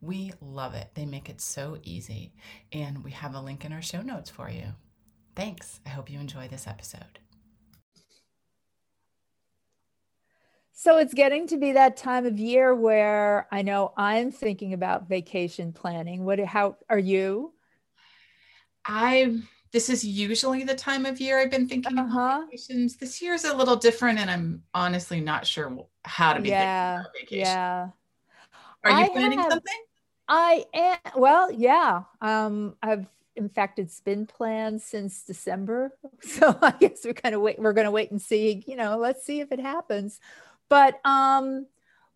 We love it. They make it so easy. And we have a link in our show notes for you. Thanks. I hope you enjoy this episode. So it's getting to be that time of year where I know I'm thinking about vacation planning. What how are you? I this is usually the time of year I've been thinking uh-huh. about vacations. This year is a little different and I'm honestly not sure how to be yeah, Yeah. Are you I planning have, something? I am. Well, yeah. Um, I've in fact it's been planned since December, so I guess we're kind of wait. We're going to wait and see. You know, let's see if it happens. But um,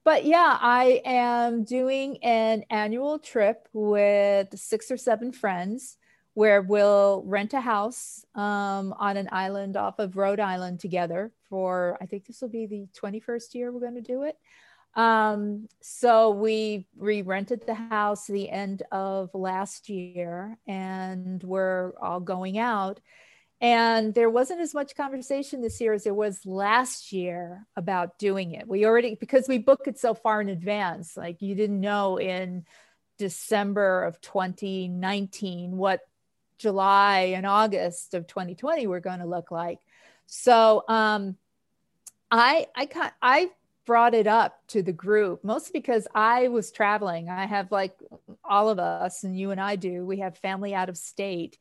but yeah, I am doing an annual trip with six or seven friends where we'll rent a house um, on an island off of Rhode Island together for, I think this will be the 21st year we're going to do it. Um, so we re-rented the house the end of last year and we're all going out. And there wasn't as much conversation this year as there was last year about doing it. We already, because we booked it so far in advance, like you didn't know in December of 2019 what July and August of 2020 were going to look like. So um, I, I, I brought it up to the group mostly because I was traveling. I have like all of us, and you and I do, we have family out of state.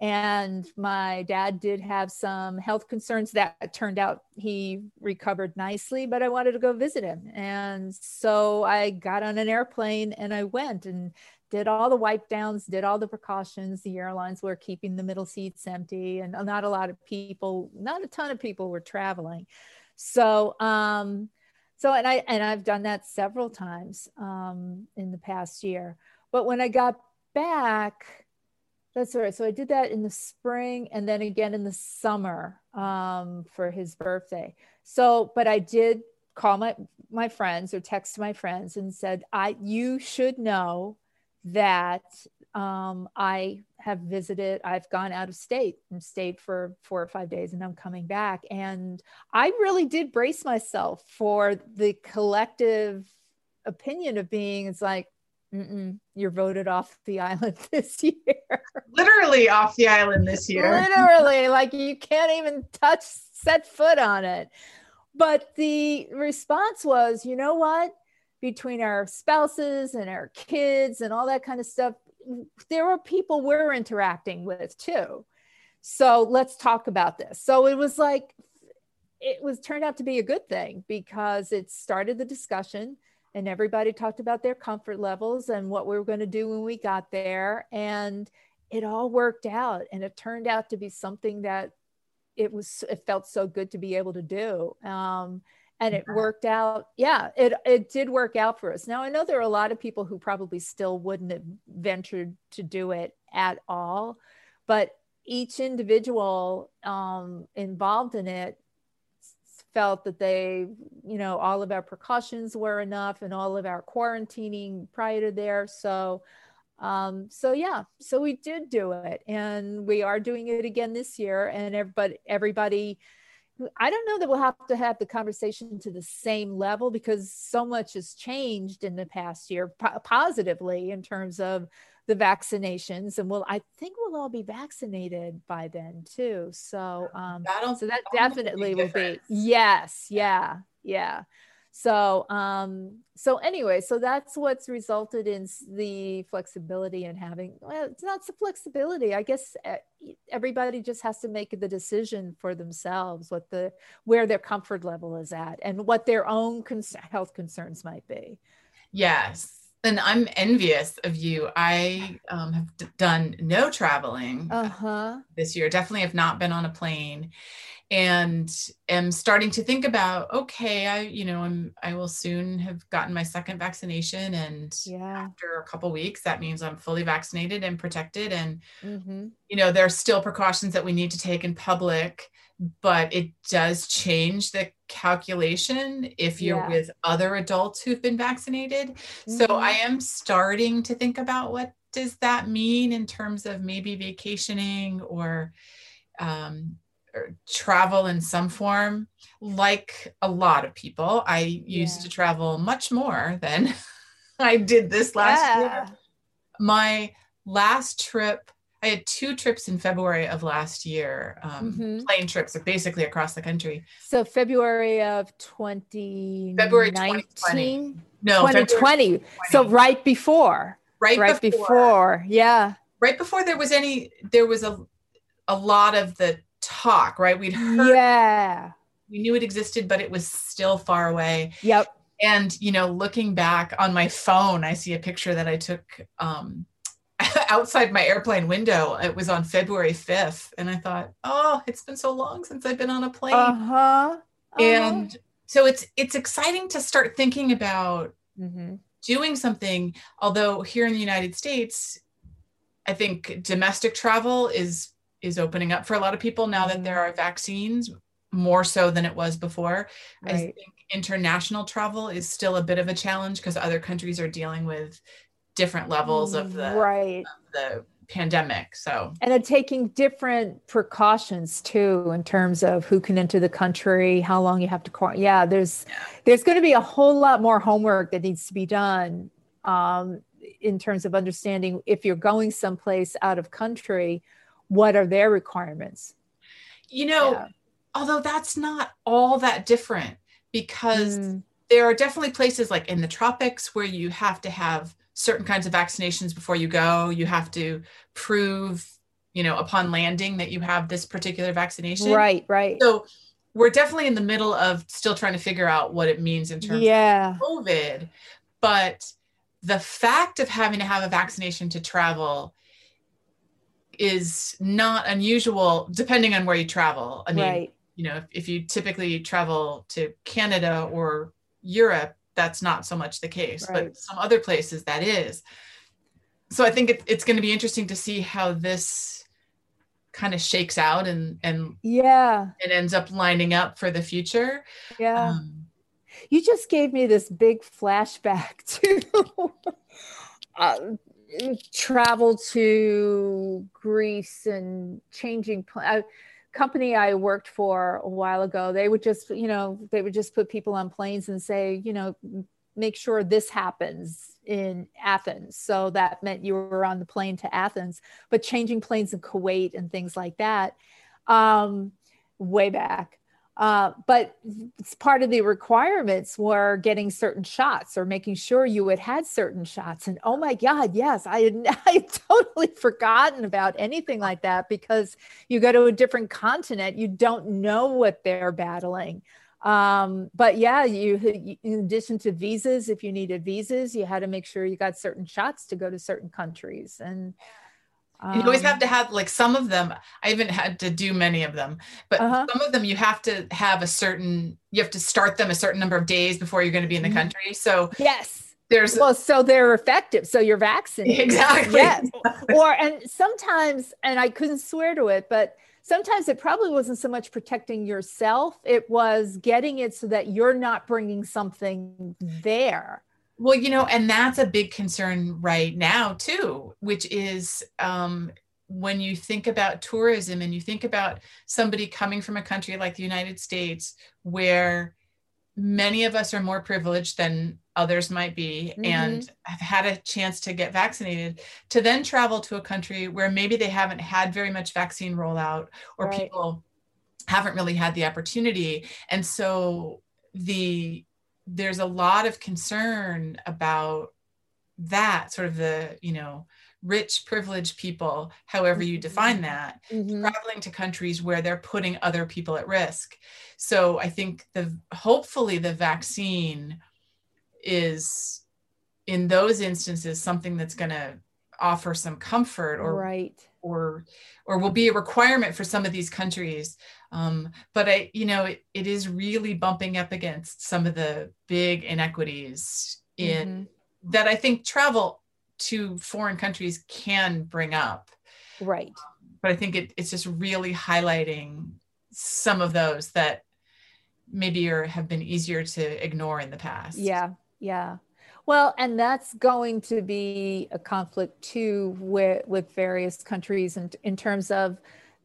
And my dad did have some health concerns that turned out he recovered nicely, but I wanted to go visit him. And so I got on an airplane and I went and did all the wipe downs, did all the precautions. The airlines were keeping the middle seats empty, and not a lot of people, not a ton of people were traveling. So, um, so and I and I've done that several times um, in the past year. But when I got back, that's right. So I did that in the spring and then again in the summer um, for his birthday. So, but I did call my my friends or text my friends and said, "I you should know that um, I have visited, I've gone out of state and stayed for four or five days and I'm coming back. And I really did brace myself for the collective opinion of being, it's like, you're voted off the island this year. Literally off the island this year. Literally, like you can't even touch, set foot on it. But the response was, you know what? between our spouses and our kids and all that kind of stuff, there are people we're interacting with too. So let's talk about this. So it was like, it was turned out to be a good thing because it started the discussion and everybody talked about their comfort levels and what we were going to do when we got there. And it all worked out. And it turned out to be something that it was, it felt so good to be able to do. Um, and it worked out. Yeah it it did work out for us. Now i know there are a lot of people who probably still wouldn't have ventured to do it at all but each individual um, involved in it felt that they you know all of our precautions were enough and all of our quarantining prior to there. So um, so yeah so we did do it and we are doing it again this year and everybody everybody I don't know that we'll have to have the conversation to the same level because so much has changed in the past year po- positively in terms of the vaccinations and we'll I think we'll all be vaccinated by then too. So um That'll, so that definitely will be yes, yeah, yeah so um so anyway so that's what's resulted in the flexibility and having well it's not the flexibility. I guess eh, everybody just has to make the decision for themselves what the where their comfort level is at and what their own cons- health concerns might be. Yes and i'm envious of you i um, have d- done no traveling uh-huh. this year definitely have not been on a plane and am starting to think about okay i you know i'm i will soon have gotten my second vaccination and Yeah. after a couple weeks that means i'm fully vaccinated and protected and hmm you know there are still precautions that we need to take in public but it does change the calculation if you're Yeah. with other adults who've been vaccinated so Mhm. i am starting to think about what does that mean in terms of maybe vacationing or um, or travel in some form like a lot of people i used Yeah. to travel much more than i did this last year my last trip i had two trips in february of last year um, Mhm. plane trips basically across the country So February of 2019. February 2020. no February 2020. So right before. right, right before, before. Yeah. right before there was any there was a a lot of the talk right we'd heard Yeah. we knew it existed but it was still far away Yep. and you know looking back on my phone i see a picture that i took um outside my airplane window it was on february 5th and i thought oh it's been so long since i've been on a plane. Uh-huh. and so it's it's exciting to start thinking about hmm doing something although here in the united states i think domestic travel is is opening up for a lot of people now that there are vaccines more so than it was before. I think international travel is still a bit of a challenge because other countries are dealing with different levels of the, right. the pandemic so And then taking different precautions too in terms of who can enter the country, how long you have to quarantine. Yeah, there's Yeah. there's going to be a whole lot more homework that needs to be done um, in terms of understanding if you're going someplace out of country, what are their requirements? you know Yeah. although that's not all that different because Mm, there are definitely places like in the tropics where you have to have certain kinds of vaccinations before you go. You have to prove, you know, upon landing that you have this particular vaccination. right, right. So we're definitely in the middle of still trying to figure out what it means in terms Yeah, of COVID. But the fact of having to have a vaccination to travel is not unusual depending on where you travel. I mean, right. you know, if, if you typically travel to Canada or Europe, that's not so much the case, Right. but some other places that is. So I think it, it's going to be interesting to see how this kind of shakes out and and Yeah, it ends up lining up for the future. yeah. Um, you just gave me this big flashback to uh, travel to Greece and changing pl- a company I worked for a while ago. They would just, you know, they would just put people on planes and say, you know, make sure this happens in Athens. So that meant you were on the plane to Athens, but changing planes in Kuwait and things like that, um, way back. Uh, but it's part of the requirements were getting certain shots or making sure you had had certain shots. And oh my God, yes, I had, I had totally forgotten about anything like that because you go to a different continent, you don't know what they're battling. Um, but yeah, you in addition to visas, if you needed visas, you had to make sure you got certain shots to go to certain countries. And you always have um, to have like some of them. I haven't had to do many of them, but Uh-huh. some of them you have to have a certain. You have to start them a certain number of days before you're going to be in the Mhm. country. So yes. there's Well, so they're effective. So you're vaccinated. exactly Yes. or and sometimes and i couldn't swear to it but sometimes it probably wasn't so much protecting yourself it was getting it so that you're not bringing something there Well, you know, and that's a big concern right now, too, which is um, when you think about tourism and you think about somebody coming from a country like the United States, where many of us are more privileged than others might be and have had a chance to get vaccinated, to then travel to a country where maybe they haven't had very much vaccine rollout or Right. people haven't really had the opportunity. And so the there's a lot of concern about that sort of the you know rich privileged people however you define that Mhm. traveling to countries where they're putting other people at risk. So i think the hopefully the vaccine is in those instances something that's going to offer some comfort or right. or or will be a requirement for some of these countries um, but i you know it, it is really bumping up against some of the big inequities in mm-hmm. that i think travel to foreign countries can bring up. Right. But i think it, it's just really highlighting some of those that maybe are have been easier to ignore in the past. Yeah yeah. Well, and that's going to be a conflict too with, with various countries in, in terms of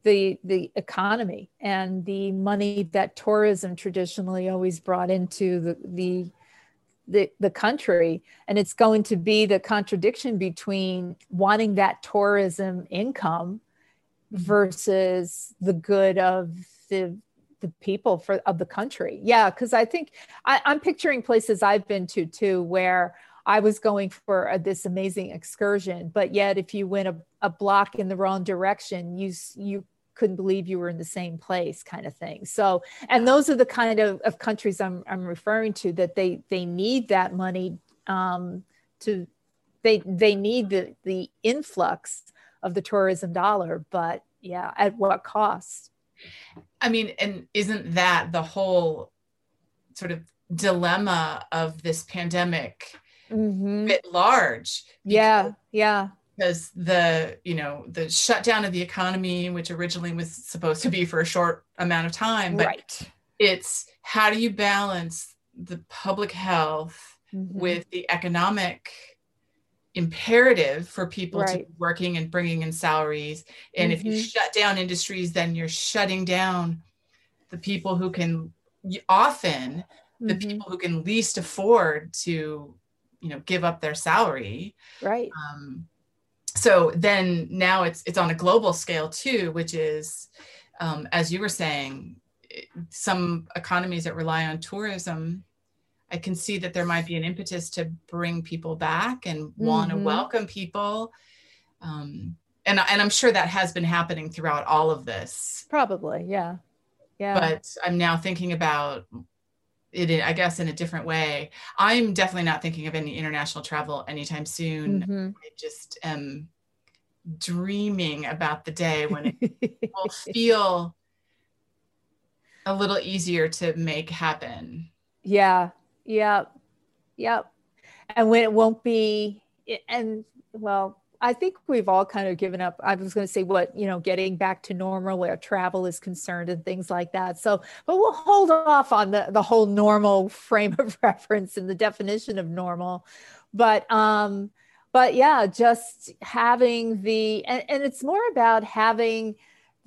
the the economy and the money that tourism traditionally always brought into the the the, the country and it's going to be the contradiction between wanting that tourism income mm-hmm. versus the good of the the people for of the country. Yeah, because I think I, I, am picturing places I've been to too where I was going for a, this amazing excursion, but yet if you went a, a block in the wrong direction, you you couldn't believe you were in the same place kind of thing. So and those are the kind of, of countries I'm, I'm referring to that they they need that money um, to they they need the the influx of the tourism dollar but yeah at what cost? I mean, and isn't that the whole sort of dilemma of this pandemic mm-hmm. bit large? Because, yeah, yeah. Because the, you know, the shutdown of the economy, which originally was supposed to be for a short amount of time, but right. it's how do you balance the public health mm-hmm. with the economic imperative for people right. to be working and bringing in salaries. And mm-hmm. if you mm-hmm. shut down industries, then you're shutting down the people who can often the mm-hmm. people who can least afford to, you know, give up their salary. Right. Um, so then now it's it's on a global scale too, which is, um, as you were saying, some economies that rely on tourism I can see that there might be an impetus to bring people back and want to mm-hmm. welcome people. Um, and, and I'm sure that has been happening throughout all of this. Probably, yeah. Yeah. But I'm now thinking about it, I guess, in a different way. I'm definitely not thinking of any international travel anytime soon. Mm-hmm. I just am dreaming about the day when it will feel a little easier to make happen. Yeah, Yep. Yep. And when it won't be, and well, I think we've all kind of given up. I was going to say what, you know, getting back to normal where travel is concerned and things like that. So, but we'll hold off on the, the whole normal frame of reference and the definition of normal. But, um, but yeah, just having the, and, and it's more about having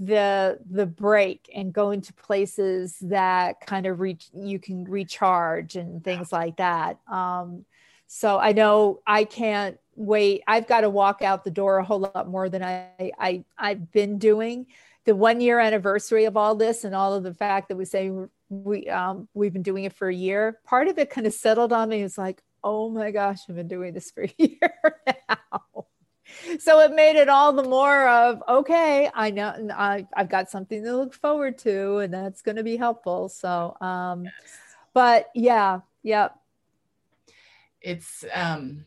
the the break and going to places that kind of reach you can recharge and things like that um, so i know i can't wait i've got to walk out the door a whole lot more than i, I i've been doing. The one year anniversary of all this and all of the fact that we say we um, we've been doing it for a year part of it kind of settled on me. It's like oh my gosh i've been doing this for a year now. So it made it all the more of okay i know I, i've got something to look forward to and that's going to be helpful. So um yes. but yeah yeah it's um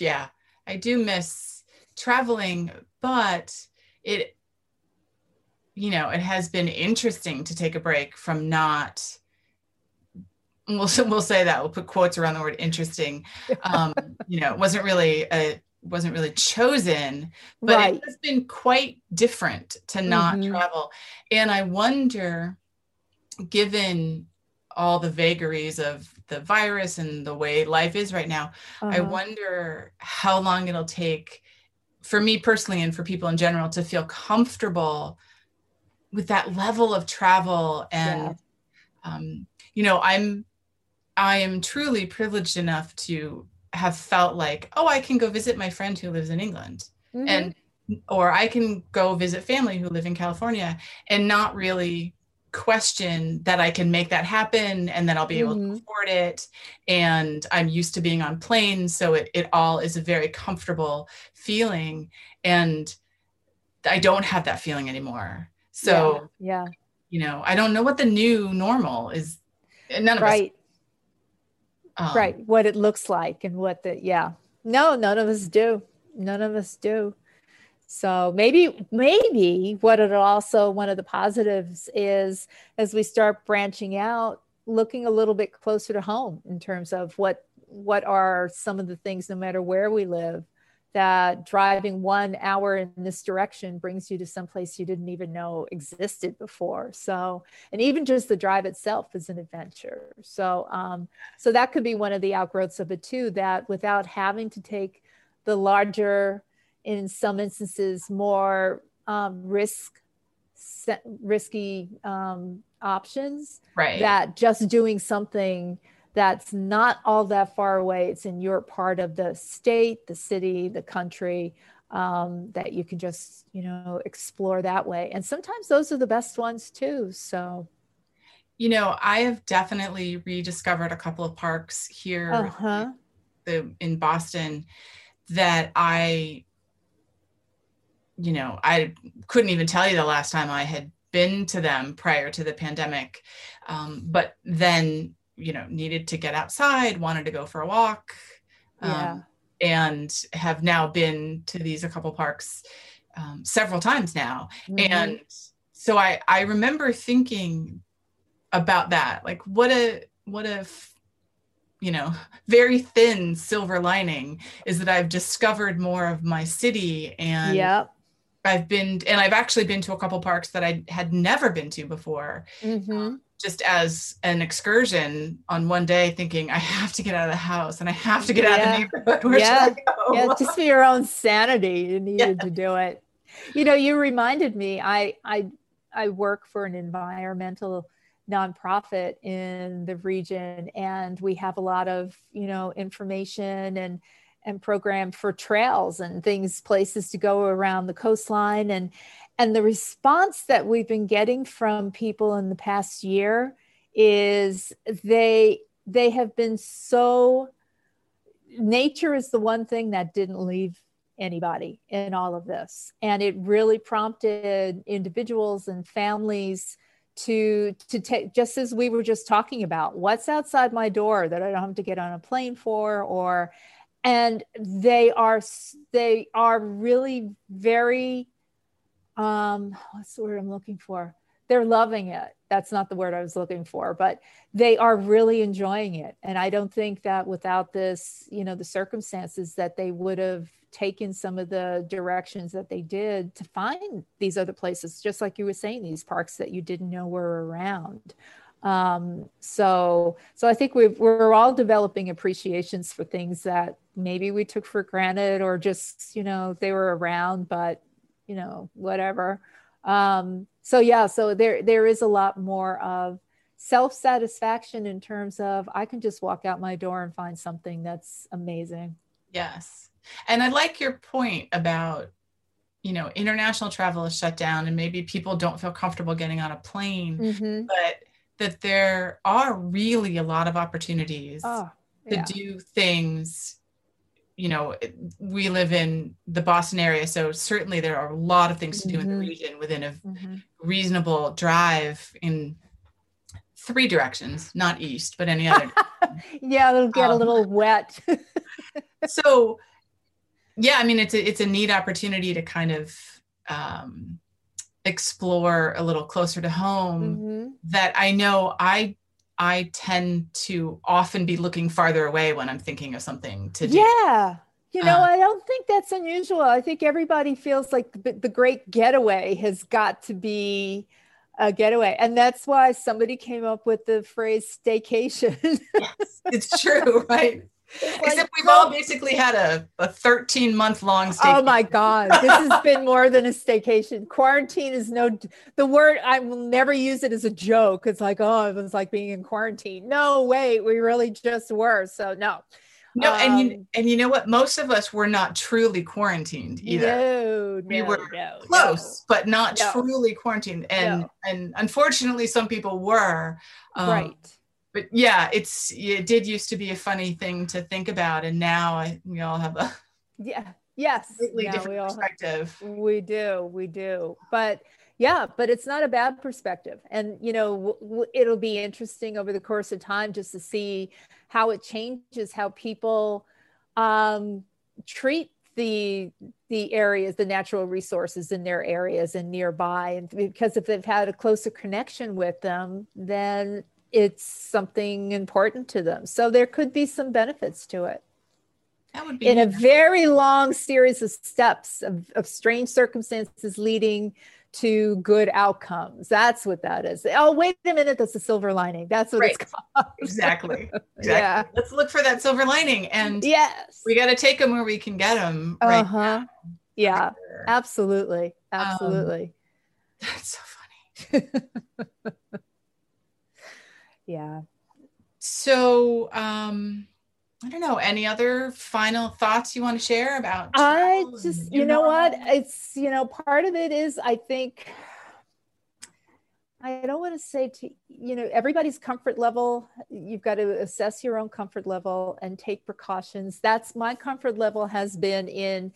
yeah i do miss traveling but it you know it has been interesting to take a break from not we'll, we'll say that we'll put quotes around the word interesting um you know it wasn't really a wasn't really chosen, but right. it has been quite different to not mm-hmm. travel. And I wonder, given all the vagaries of the virus and the way life is right now, uh-huh. I wonder how long it'll take for me personally and for people in general to feel comfortable with that level of travel and yeah. um, you know i'm i am truly privileged enough to have felt like, oh, I can go visit my friend who lives in England. Mm-hmm. And or I can go visit family who live in California and not really question that I can make that happen and then I'll be able mm-hmm. to afford it. And I'm used to being on planes. So it, it all is a very comfortable feeling. And I don't have that feeling anymore. So, yeah, yeah. you know, I don't know what the new normal is. None of right. us um, right what it looks like and what the yeah no none of us do none of us do. So maybe, maybe what it also, one of the positives is as we start branching out, looking a little bit closer to home in terms of what, what are some of the things, no matter where we live, that driving one hour in this direction brings you to some place you didn't even know existed before. So, and even just the drive itself is an adventure. So, um, so that could be one of the outgrowths of it too. That without having to take the larger in some instances more um, risk risky um, options right. that just doing something that's not all that far away it's in your part of the state the city the country um, that you can just you know explore that way. And sometimes those are the best ones too so. You know i have definitely rediscovered a couple of parks here uh-huh. the, in boston that i you know, I couldn't even tell you the last time I had been to them prior to the pandemic. Um, but then, you know, needed to get outside, wanted to go for a walk. Um, yeah. And have now been to these a couple parks um, several times now. Mm-hmm. And so I, I remember thinking about that, like what a, what a you know very thin silver lining is that i've discovered more of my city and yep. I've been, and I've actually been to a couple parks that I had never been to before, mm-hmm. um, just as an excursion on one day, thinking I have to get out of the house and I have to get yeah. out of the neighborhood. Where yeah, yeah, just for your own sanity, you needed yeah. to do it. You know, you reminded me. I I I work for an environmental nonprofit in the region, and we have a lot of you know information and and program for trails and things places to go around the coastline. And and the response that we've been getting from people in the past year is they they have been so nature is the one thing that didn't leave anybody in all of this. And it really prompted individuals and families to to take just as we were just talking about what's outside my door that i don't have to get on a plane for or and they are they are really very um what's the word i'm looking for? They're loving it. That's not the word i was looking for but they are really enjoying it. And i don't think that without this you know the circumstances that they would have taken some of the directions that they did to find these other places just like you were saying these parks that you didn't know were around um, so so i think we we're all developing appreciations for things that maybe we took for granted or just you know they were around but you know whatever. Um, so yeah so there there is a lot more of self-satisfaction in terms of i can just walk out my door and find something that's amazing. Yes. And i like your point about you know international travel is shut down and maybe people don't feel comfortable getting on a plane mm-hmm. but that there are really a lot of opportunities oh, yeah. to do things you know we live in the boston area so certainly there are a lot of things to do mm-hmm. in the mm-hmm. region within a mm-hmm. reasonable drive in three directions not east but any other yeah it'll get um, a little wet so yeah i mean it's a, it's a neat opportunity to kind of um, explore a little closer to home mm-hmm. that I know I I tend to often be looking farther away when I'm thinking of something to do. Yeah. You know, uh, I don't think that's unusual. I think everybody feels like the, the great getaway has got to be a getaway. And that's why somebody came up with the phrase staycation. yes, it's true, right? Like, Except we've all basically had a, a 13 month long staycation. Oh my God. This has been more than a staycation. Quarantine is no, the word, I will never use it as a joke. It's like, oh, it was like being in quarantine. No, wait, we really just were. So, no. No, um, and you um, and you know what? Most of us were not truly quarantined either. No, we no, were no, close, no. but not truly quarantined. And and unfortunately, some people were. Um, right but yeah, it's it did used to be a funny thing to think about, and now I, we all have a yeah yes. completely yeah, different we perspective. Have, we do, we do, but yeah, but it's not a bad perspective, and you know w- it'll be interesting over the course of time just to see how it changes how people um, treat the the areas the natural resources in their areas and nearby. And because if they've had a closer connection with them then it's something important to them so there could be some benefits to it that would be in a very long series of steps of, of strange circumstances leading to good outcomes. That's what that is. Oh, wait a minute, that's a silver lining. That's what right. it's called. exactly. exactly. Yeah. Let's look for that silver lining. And yes, we got to take them where we can get them. Right uh-huh. Now. Yeah, sure. absolutely. Absolutely. Um, that's so funny. Yeah. So, um, I don't know. Any other final thoughts you want to share about? I just, you know what? It's, you know, part of it is I think, I don't want to say to, you know, everybody's comfort level. You've got to assess your own comfort level and take precautions. That's my comfort level has been in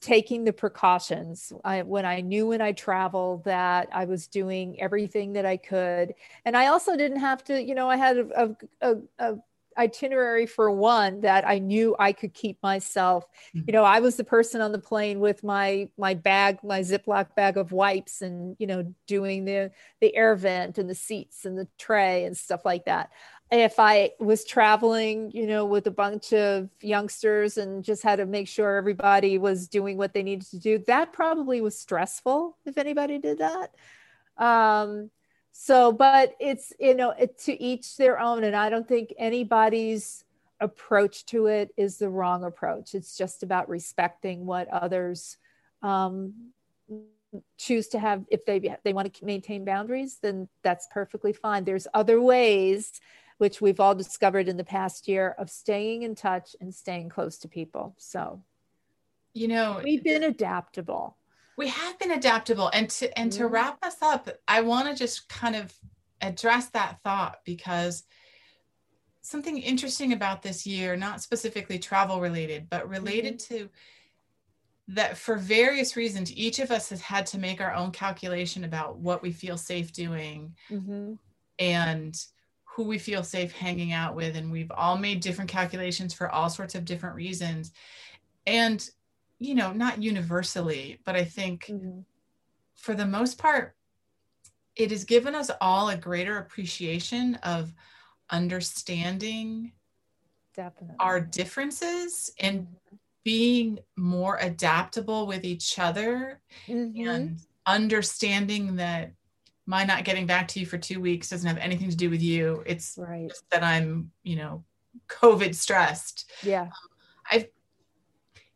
taking the precautions. I, when I knew when I traveled that I was doing everything that I could. And I also didn't have to, you know, I had a, a, a, itinerary for one that I knew I could keep myself. Mm-hmm. You know, I was the person on the plane with my my bag, my Ziploc bag of wipes, and you know, doing the the air vent and the seats and the tray and stuff like that. If I was traveling, you know, with a bunch of youngsters and just had to make sure everybody was doing what they needed to do, that probably was stressful. If anybody did that. Um, so but it's you know it, to each their own and i don't think anybody's approach to it is the wrong approach it's just about respecting what others um, choose to have if they they want to maintain boundaries then that's perfectly fine there's other ways which we've all discovered in the past year of staying in touch and staying close to people so you know we've been adaptable we have been adaptable and to and to wrap us up i want to just kind of address that thought because something interesting about this year not specifically travel related but related mm-hmm. to that for various reasons each of us has had to make our own calculation about what we feel safe doing mm-hmm. and who we feel safe hanging out with and we've all made different calculations for all sorts of different reasons and you know, not universally, but I think mm-hmm. for the most part, it has given us all a greater appreciation of understanding Definitely. our differences and being more adaptable with each other mm-hmm. and understanding that my not getting back to you for two weeks doesn't have anything to do with you. It's right. just that I'm, you know, COVID stressed. Yeah. Um, I've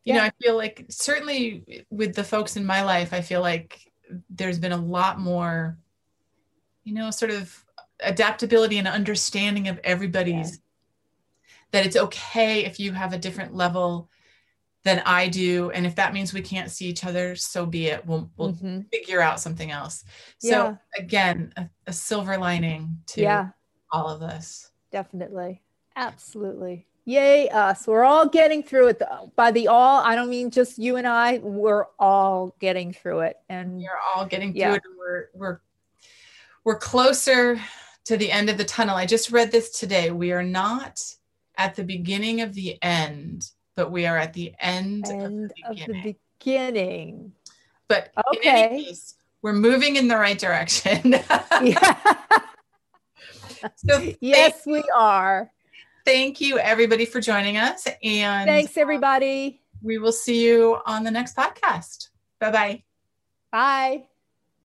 you yeah. know, I feel like certainly with the folks in my life, I feel like there's been a lot more, you know, sort of adaptability and understanding of everybody's yeah. that it's okay if you have a different level than I do. And if that means we can't see each other, so be it. We'll, we'll mm-hmm. figure out something else. So yeah. again, a, a, silver lining to yeah. all of this. Definitely. Absolutely. Yay, us. We're all getting through it. By the all, I don't mean just you and I. We're all getting through it. And we're all getting through yeah. it. And we're we're we're closer to the end of the tunnel. I just read this today. We are not at the beginning of the end, but we are at the end, end of, the of the beginning. But okay. Case, we're moving in the right direction. yeah. so yes, we are thank you everybody for joining us. And thanks uh, everybody. We will see you on the next podcast. Bye-bye. Bye.